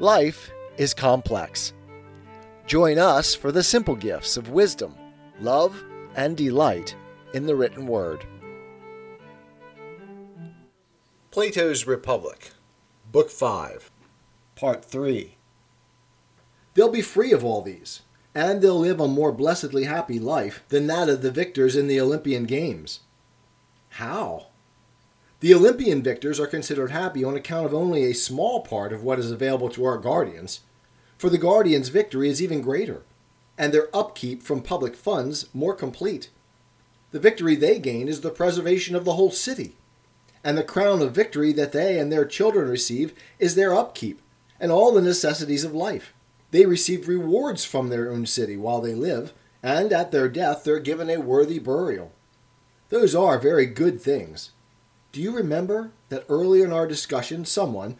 Life is complex. Join us for the simple gifts of wisdom, love, and delight in the written word. Plato's Republic, Book 5, Part 3. They'll be free of all these, and they'll live a more blessedly happy life than that of the victors in the Olympian Games. How? The Olympian victors are considered happy on account of only a small part of what is available to our guardians, for the guardians' victory is even greater, and their upkeep from public funds more complete. The victory they gain is the preservation of the whole city, and the crown of victory that they and their children receive is their upkeep and all the necessities of life. They receive rewards from their own city while they live, and at their death they're given a worthy burial. Those are very good things. Do you remember that earlier in our discussion someone,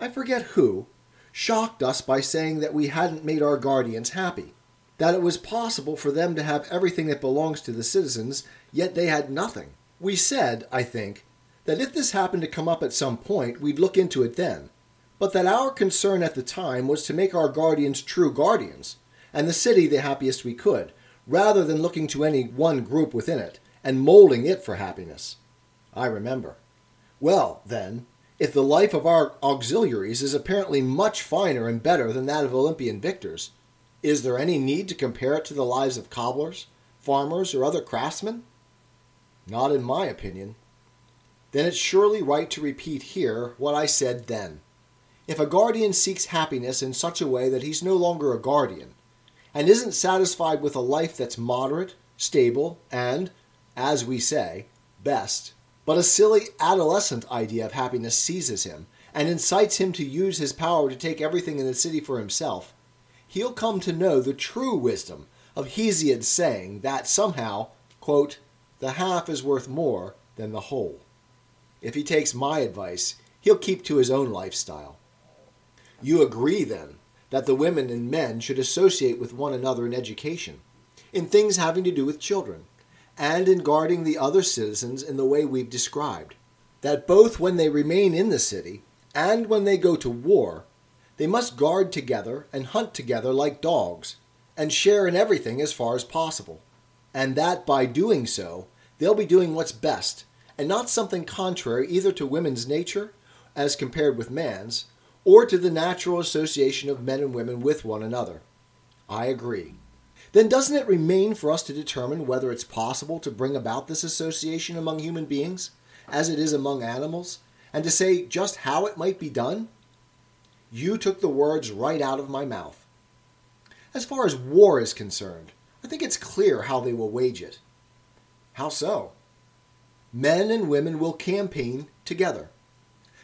I forget who, shocked us by saying that we hadn't made our guardians happy? That it was possible for them to have everything that belongs to the citizens, yet they had nothing. We said, I think, that if this happened to come up at some point, we'd look into it then, but that our concern at the time was to make our guardians true guardians, and the city the happiest we could, rather than looking to any one group within it and molding it for happiness. I remember. Well, then, if the life of our auxiliaries is apparently much finer and better than that of Olympian victors, is there any need to compare it to the lives of cobblers, farmers, or other craftsmen? Not in my opinion. Then it's surely right to repeat here what I said then. If a guardian seeks happiness in such a way that he's no longer a guardian, and isn't satisfied with a life that's moderate, stable, and, as we say, best, but a silly adolescent idea of happiness seizes him and incites him to use his power to take everything in the city for himself, he'll come to know the true wisdom of Hesiod's saying that somehow, quote, the half is worth more than the whole. If he takes my advice, he'll keep to his own lifestyle. You agree, then, that the women and men should associate with one another in education, in things having to do with children, and in guarding the other citizens in the way we've described. That both when they remain in the city and when they go to war, they must guard together and hunt together like dogs, and share in everything as far as possible. And that by doing so, they'll be doing what's best, and not something contrary either to women's nature, as compared with man's, or to the natural association of men and women with one another. I agree then doesn't it remain for us to determine whether it's possible to bring about this association among human beings, as it is among animals, and to say just how it might be done? You took the words right out of my mouth. As far as war is concerned, I think it's clear how they will wage it. How so? Men and women will campaign together.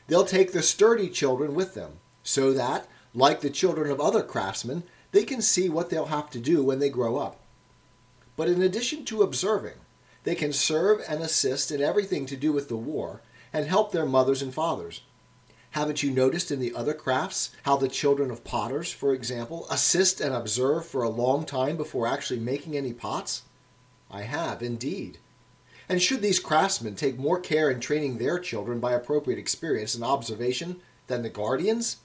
They'll take the sturdy children with them, so that, like the children of other craftsmen, they can see what they'll have to do when they grow up. But in addition to observing, they can serve and assist in everything to do with the war and help their mothers and fathers. Haven't you noticed in the other crafts how the children of potters, for example, assist and observe for a long time before actually making any pots? I have, indeed. And should these craftsmen take more care in training their children by appropriate experience and observation than the guardians?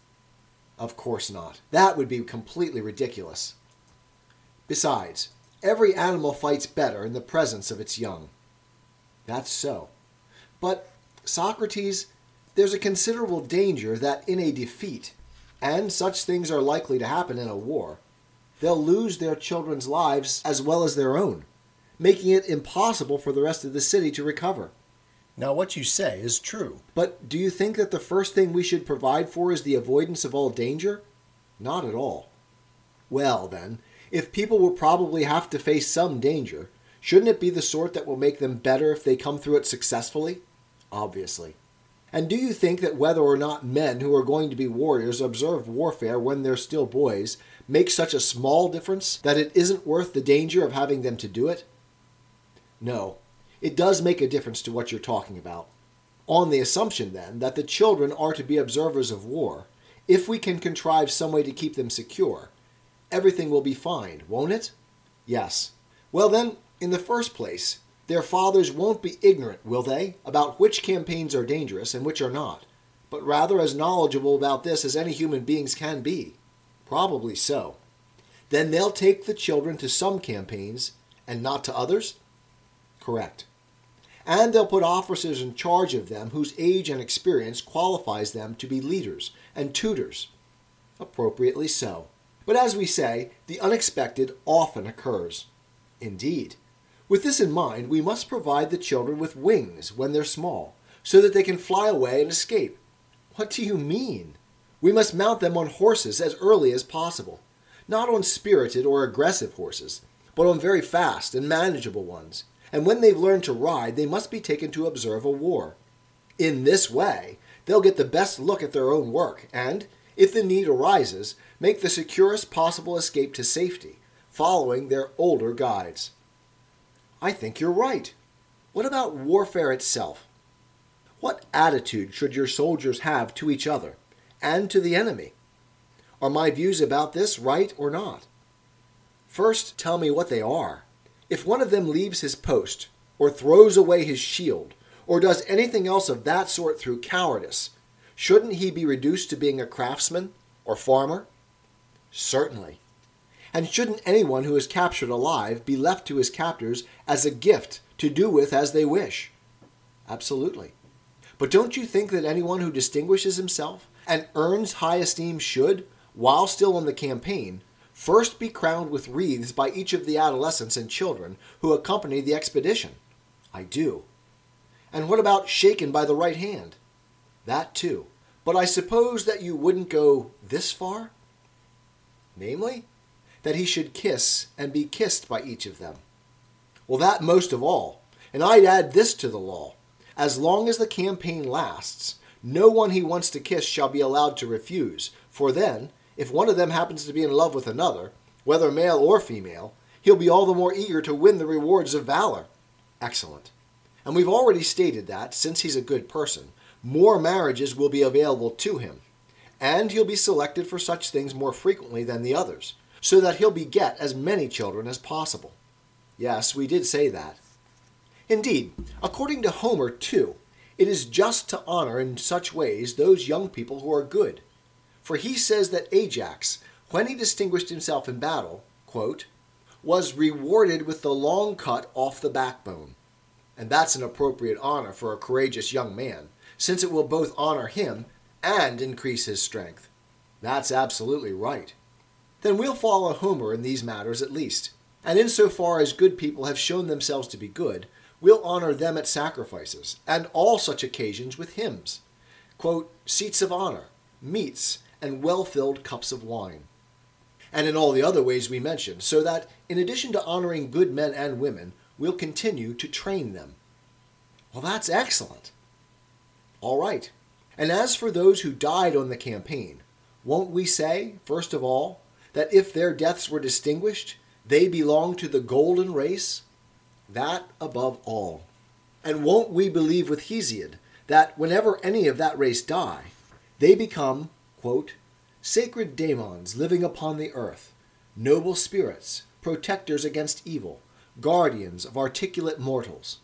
Of course not. That would be completely ridiculous. Besides, every animal fights better in the presence of its young. That's so. But, Socrates, there's a considerable danger that in a defeat, and such things are likely to happen in a war, they'll lose their children's lives as well as their own, making it impossible for the rest of the city to recover. Now, what you say is true. But do you think that the first thing we should provide for is the avoidance of all danger? Not at all. Well, then, if people will probably have to face some danger, shouldn't it be the sort that will make them better if they come through it successfully? Obviously. And do you think that whether or not men who are going to be warriors observe warfare when they're still boys makes such a small difference that it isn't worth the danger of having them to do it? No, it does make a difference to what you're talking about. On the assumption, then, that the children are to be observers of war, if we can contrive some way to keep them secure, everything will be fine, won't it? Yes. Well, then, in the first place, their fathers won't be ignorant, will they, about which campaigns are dangerous and which are not, but rather as knowledgeable about this as any human beings can be. Probably so. Then they'll take the children to some campaigns and not to others? Correct. And they'll put officers in charge of them whose age and experience qualifies them to be leaders and tutors. Appropriately so. But as we say, the unexpected often occurs. Indeed. With this in mind, we must provide the children with wings when they're small, so that they can fly away and escape. What do you mean? We must mount them on horses as early as possible, not on spirited or aggressive horses, but on very fast and manageable ones. And when they've learned to ride, they must be taken to observe a war. In this way, they'll get the best look at their own work, and, if the need arises, make the securest possible escape to safety, following their older guides. I think you're right. What about warfare itself? What attitude should your soldiers have to each other and to the enemy? Are my views about this right or not? First, tell me what they are. If one of them leaves his post, or throws away his shield, or does anything else of that sort through cowardice, shouldn't he be reduced to being a craftsman or farmer? Certainly. And shouldn't anyone who is captured alive be left to his captors as a gift to do with as they wish? Absolutely. But don't you think that anyone who distinguishes himself and earns high esteem should, while still on the campaign, first be crowned with wreaths by each of the adolescents and children who accompany the expedition? I do. And what about shaken by the right hand? That too. But I suppose that you wouldn't go this far? Namely, that he should kiss and be kissed by each of them. Well, that most of all. And I'd add this to the law as long as the campaign lasts, no one he wants to kiss shall be allowed to refuse, for then, if one of them happens to be in love with another, whether male or female, he'll be all the more eager to win the rewards of valor. Excellent. And we've already stated that, since he's a good person, more marriages will be available to him, and he'll be selected for such things more frequently than the others, so that he'll beget as many children as possible. Yes, we did say that. Indeed, according to Homer, too, it is just to honor in such ways those young people who are good. For he says that Ajax, when he distinguished himself in battle, quote, was rewarded with the long cut off the backbone. And that's an appropriate honor for a courageous young man, since it will both honor him and increase his strength. That's absolutely right. Then we'll follow Homer in these matters at least. And insofar as good people have shown themselves to be good, we'll honor them at sacrifices, and all such occasions with hymns, quote, seats of honor, meats, and well filled cups of wine. And in all the other ways we mentioned, so that, in addition to honoring good men and women, we'll continue to train them. Well, that's excellent. All right. And as for those who died on the campaign, won't we say, first of all, that if their deaths were distinguished, they belong to the golden race? that above all. And won't we believe with Hesiod that whenever any of that race die, they become, quote, sacred daemons living upon the earth, noble spirits, protectors against evil, guardians of articulate mortals?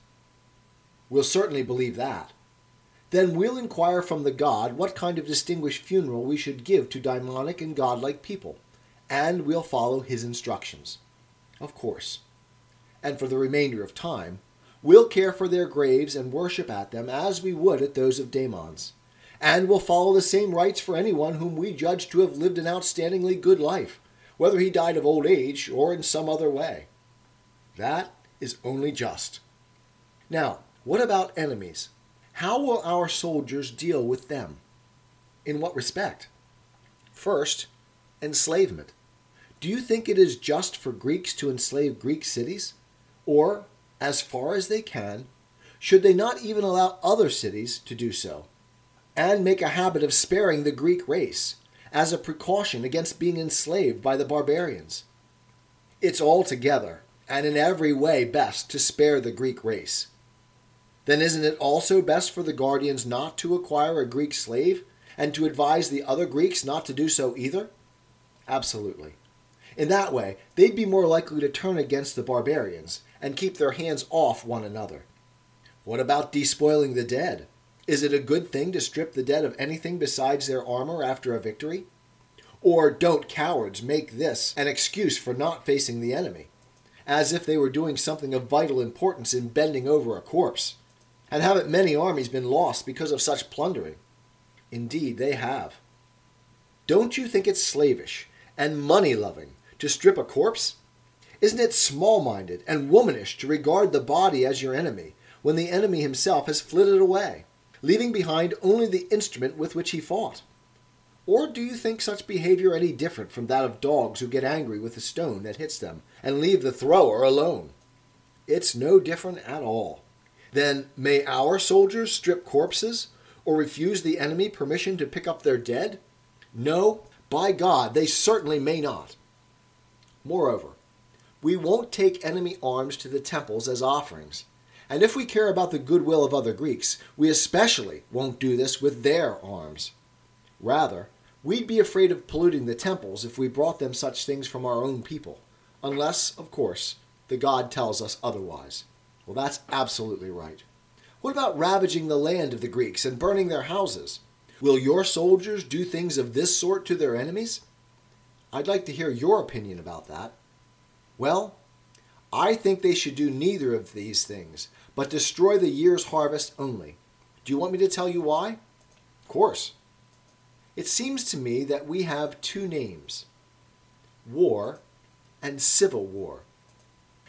We'll certainly believe that. Then we'll inquire from the god what kind of distinguished funeral we should give to daimonic and godlike people, and we'll follow his instructions. Of course and for the remainder of time, we'll care for their graves and worship at them as we would at those of daemons, and will follow the same rites for anyone whom we judge to have lived an outstandingly good life, whether he died of old age or in some other way. That is only just. Now, what about enemies? How will our soldiers deal with them? In what respect? First, enslavement. Do you think it is just for Greeks to enslave Greek cities? Or, as far as they can, should they not even allow other cities to do so, and make a habit of sparing the Greek race as a precaution against being enslaved by the barbarians? It's altogether and in every way best to spare the Greek race. Then isn't it also best for the guardians not to acquire a Greek slave and to advise the other Greeks not to do so either? Absolutely. In that way, they'd be more likely to turn against the barbarians and keep their hands off one another. What about despoiling the dead? Is it a good thing to strip the dead of anything besides their armor after a victory? Or don't cowards make this an excuse for not facing the enemy, as if they were doing something of vital importance in bending over a corpse? And haven't many armies been lost because of such plundering? Indeed, they have. Don't you think it's slavish and money loving to strip a corpse? Isn't it small minded and womanish to regard the body as your enemy when the enemy himself has flitted away, leaving behind only the instrument with which he fought? Or do you think such behavior any different from that of dogs who get angry with a stone that hits them and leave the thrower alone? It's no different at all. Then may our soldiers strip corpses or refuse the enemy permission to pick up their dead? No, by God, they certainly may not. Moreover, we won't take enemy arms to the temples as offerings. And if we care about the goodwill of other Greeks, we especially won't do this with their arms. Rather, we'd be afraid of polluting the temples if we brought them such things from our own people, unless, of course, the God tells us otherwise. Well, that's absolutely right. What about ravaging the land of the Greeks and burning their houses? Will your soldiers do things of this sort to their enemies? I'd like to hear your opinion about that. Well, I think they should do neither of these things, but destroy the year's harvest only. Do you want me to tell you why? Of course. It seems to me that we have two names war and civil war.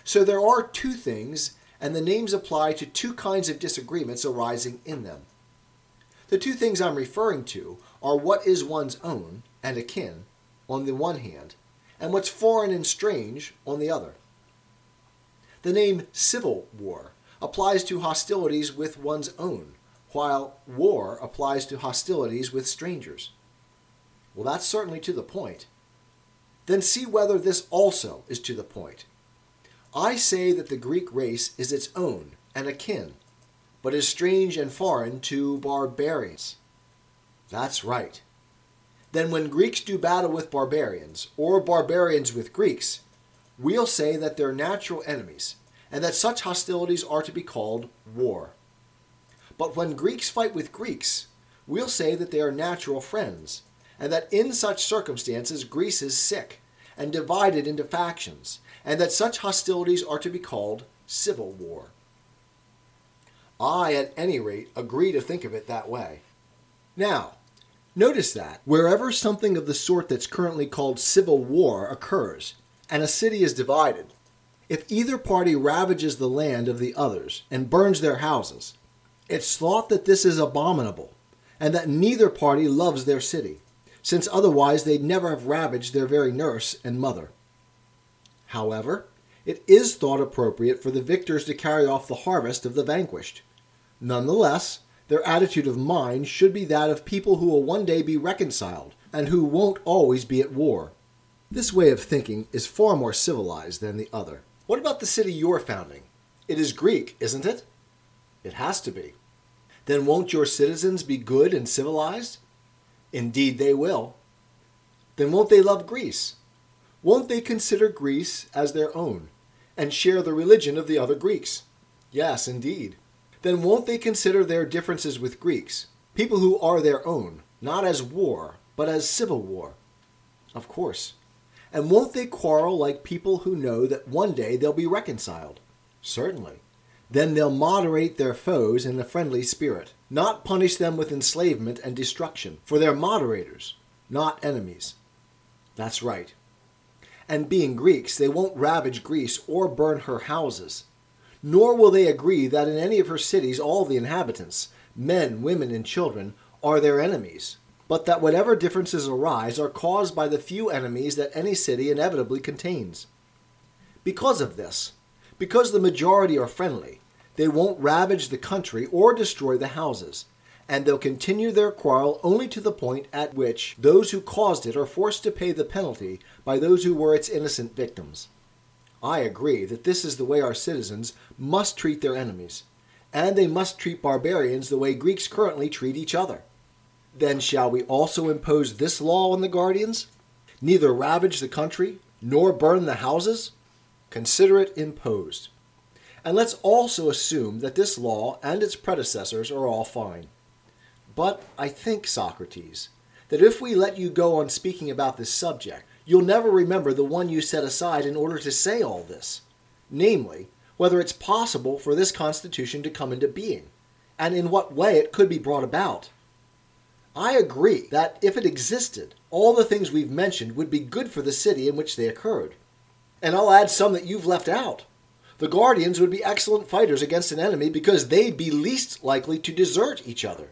So there are two things, and the names apply to two kinds of disagreements arising in them. The two things I'm referring to are what is one's own and akin, on the one hand, and what's foreign and strange on the other. The name civil war applies to hostilities with one's own, while war applies to hostilities with strangers. Well, that's certainly to the point. Then see whether this also is to the point. I say that the Greek race is its own and akin, but is strange and foreign to barbarians. That's right. Then when Greeks do battle with barbarians, or barbarians with Greeks, we'll say that they're natural enemies, and that such hostilities are to be called war. But when Greeks fight with Greeks, we'll say that they are natural friends, and that in such circumstances Greece is sick and divided into factions, and that such hostilities are to be called civil war. I, at any rate, agree to think of it that way. Now, notice that wherever something of the sort that's currently called civil war occurs, and a city is divided, if either party ravages the land of the others and burns their houses, it's thought that this is abominable, and that neither party loves their city, since otherwise they'd never have ravaged their very nurse and mother. However, it is thought appropriate for the victors to carry off the harvest of the vanquished. Nonetheless, their attitude of mind should be that of people who will one day be reconciled and who won't always be at war. This way of thinking is far more civilized than the other. What about the city you're founding? It is Greek, isn't it? It has to be. Then won't your citizens be good and civilized? Indeed, they will. Then won't they love Greece? Won't they consider Greece as their own and share the religion of the other Greeks? Yes, indeed. Then won't they consider their differences with Greeks, people who are their own, not as war, but as civil war? Of course. And won't they quarrel like people who know that one day they'll be reconciled? Certainly. Then they'll moderate their foes in a friendly spirit, not punish them with enslavement and destruction, for they're moderators, not enemies. That's right. And being Greeks, they won't ravage Greece or burn her houses. Nor will they agree that in any of her cities all the inhabitants, men, women, and children, are their enemies, but that whatever differences arise are caused by the few enemies that any city inevitably contains. Because of this, because the majority are friendly, they won't ravage the country or destroy the houses, and they'll continue their quarrel only to the point at which those who caused it are forced to pay the penalty by those who were its innocent victims. I agree that this is the way our citizens must treat their enemies, and they must treat barbarians the way Greeks currently treat each other. Then shall we also impose this law on the guardians? Neither ravage the country, nor burn the houses? Consider it imposed. And let's also assume that this law and its predecessors are all fine. But I think, Socrates, that if we let you go on speaking about this subject, you'll never remember the one you set aside in order to say all this, namely, whether it's possible for this Constitution to come into being, and in what way it could be brought about. I agree that if it existed, all the things we've mentioned would be good for the city in which they occurred. And I'll add some that you've left out. The Guardians would be excellent fighters against an enemy because they'd be least likely to desert each other,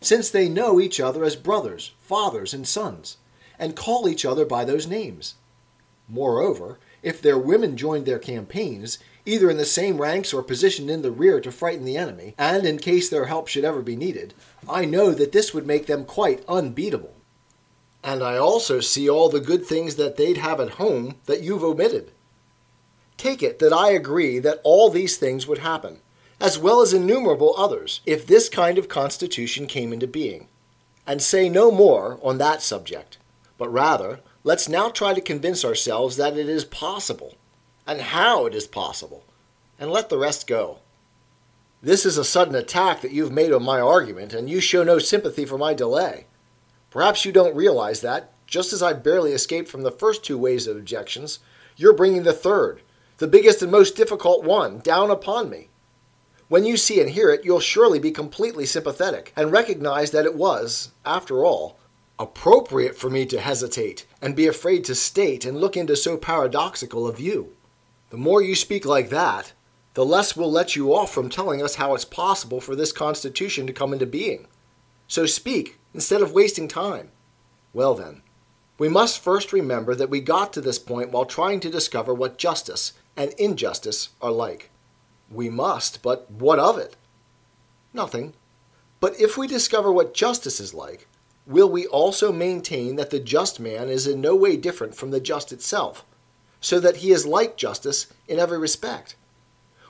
since they know each other as brothers, fathers, and sons, and call each other by those names. Moreover, if their women joined their campaigns, either in the same ranks or positioned in the rear to frighten the enemy, and in case their help should ever be needed, I know that this would make them quite unbeatable. And I also see all the good things that they'd have at home that you've omitted. Take it that I agree that all these things would happen, as well as innumerable others, if this kind of constitution came into being, and say no more on that subject, but rather let's now try to convince ourselves that it is possible, and how it is possible, and let the rest go. This is a sudden attack that you've made on my argument, and you show no sympathy for my delay. Perhaps you don't realize that, just as I barely escaped from the first two waves of objections, you're bringing the third, the biggest and most difficult one, down upon me. When you see and hear it, you'll surely be completely sympathetic and recognize that it was, after all, appropriate for me to hesitate and be afraid to state and look into so paradoxical a view. The more you speak like that, the less we'll let you off from telling us how it's possible for this Constitution to come into being. So speak, instead of wasting time. Well, then, we must first remember that we got to this point while trying to discover what justice and injustice are like. We must, but what of it? Nothing. But if we discover what justice is like, will we also maintain that the just man is in no way different from the just itself, so that he is like justice in every respect?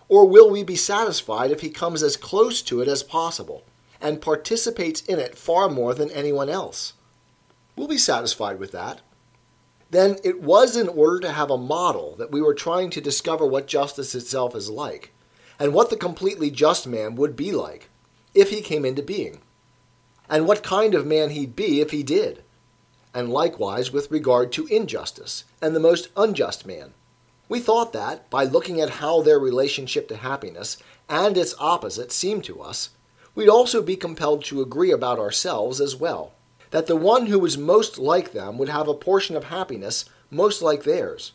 Or will we be satisfied if he comes as close to it as possible? and participates in it far more than anyone else. We'll be satisfied with that. Then it was in order to have a model that we were trying to discover what justice itself is like, and what the completely just man would be like if he came into being, and what kind of man he'd be if he did, and likewise with regard to injustice and the most unjust man. We thought that, by looking at how their relationship to happiness and its opposite seemed to us, we'd also be compelled to agree about ourselves as well that the one who was most like them would have a portion of happiness most like theirs.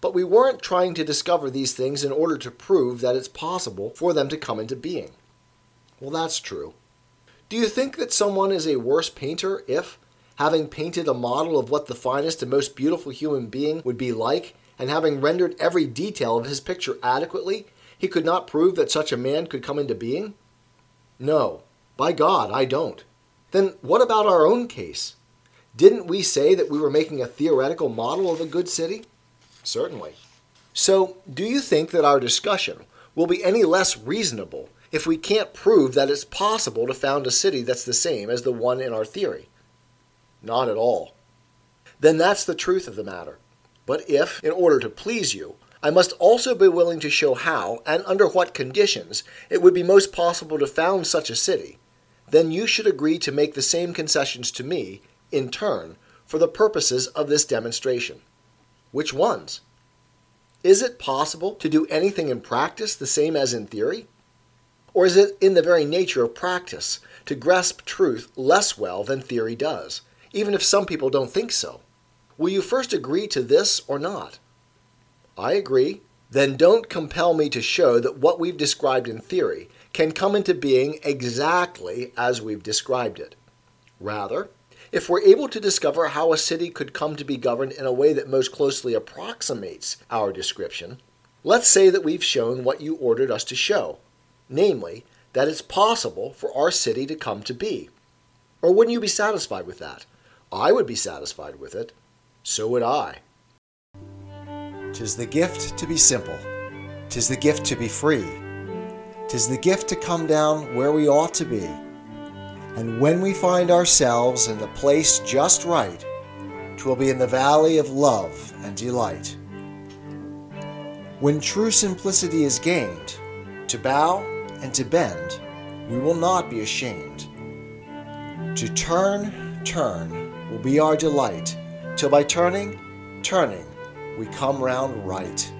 But we weren't trying to discover these things in order to prove that it's possible for them to come into being. Well, that's true. Do you think that someone is a worse painter if, having painted a model of what the finest and most beautiful human being would be like, and having rendered every detail of his picture adequately, he could not prove that such a man could come into being? No, by God, I don't. Then what about our own case? Didn't we say that we were making a theoretical model of a good city? Certainly. So, do you think that our discussion will be any less reasonable if we can't prove that it's possible to found a city that's the same as the one in our theory? Not at all. Then that's the truth of the matter. But if, in order to please you, I must also be willing to show how and under what conditions it would be most possible to found such a city. Then you should agree to make the same concessions to me, in turn, for the purposes of this demonstration. Which ones? Is it possible to do anything in practice the same as in theory? Or is it in the very nature of practice to grasp truth less well than theory does, even if some people don't think so? Will you first agree to this or not? I agree. Then don't compel me to show that what we've described in theory can come into being exactly as we've described it. Rather, if we're able to discover how a city could come to be governed in a way that most closely approximates our description, let's say that we've shown what you ordered us to show, namely, that it's possible for our city to come to be. Or wouldn't you be satisfied with that? I would be satisfied with it. So would I. Tis the gift to be simple, tis the gift to be free, tis the gift to come down where we ought to be. And when we find ourselves in the place just right, twill be in the valley of love and delight. When true simplicity is gained, to bow and to bend, we will not be ashamed, To turn, turn will be our delight, till by turning, turning, we come round right.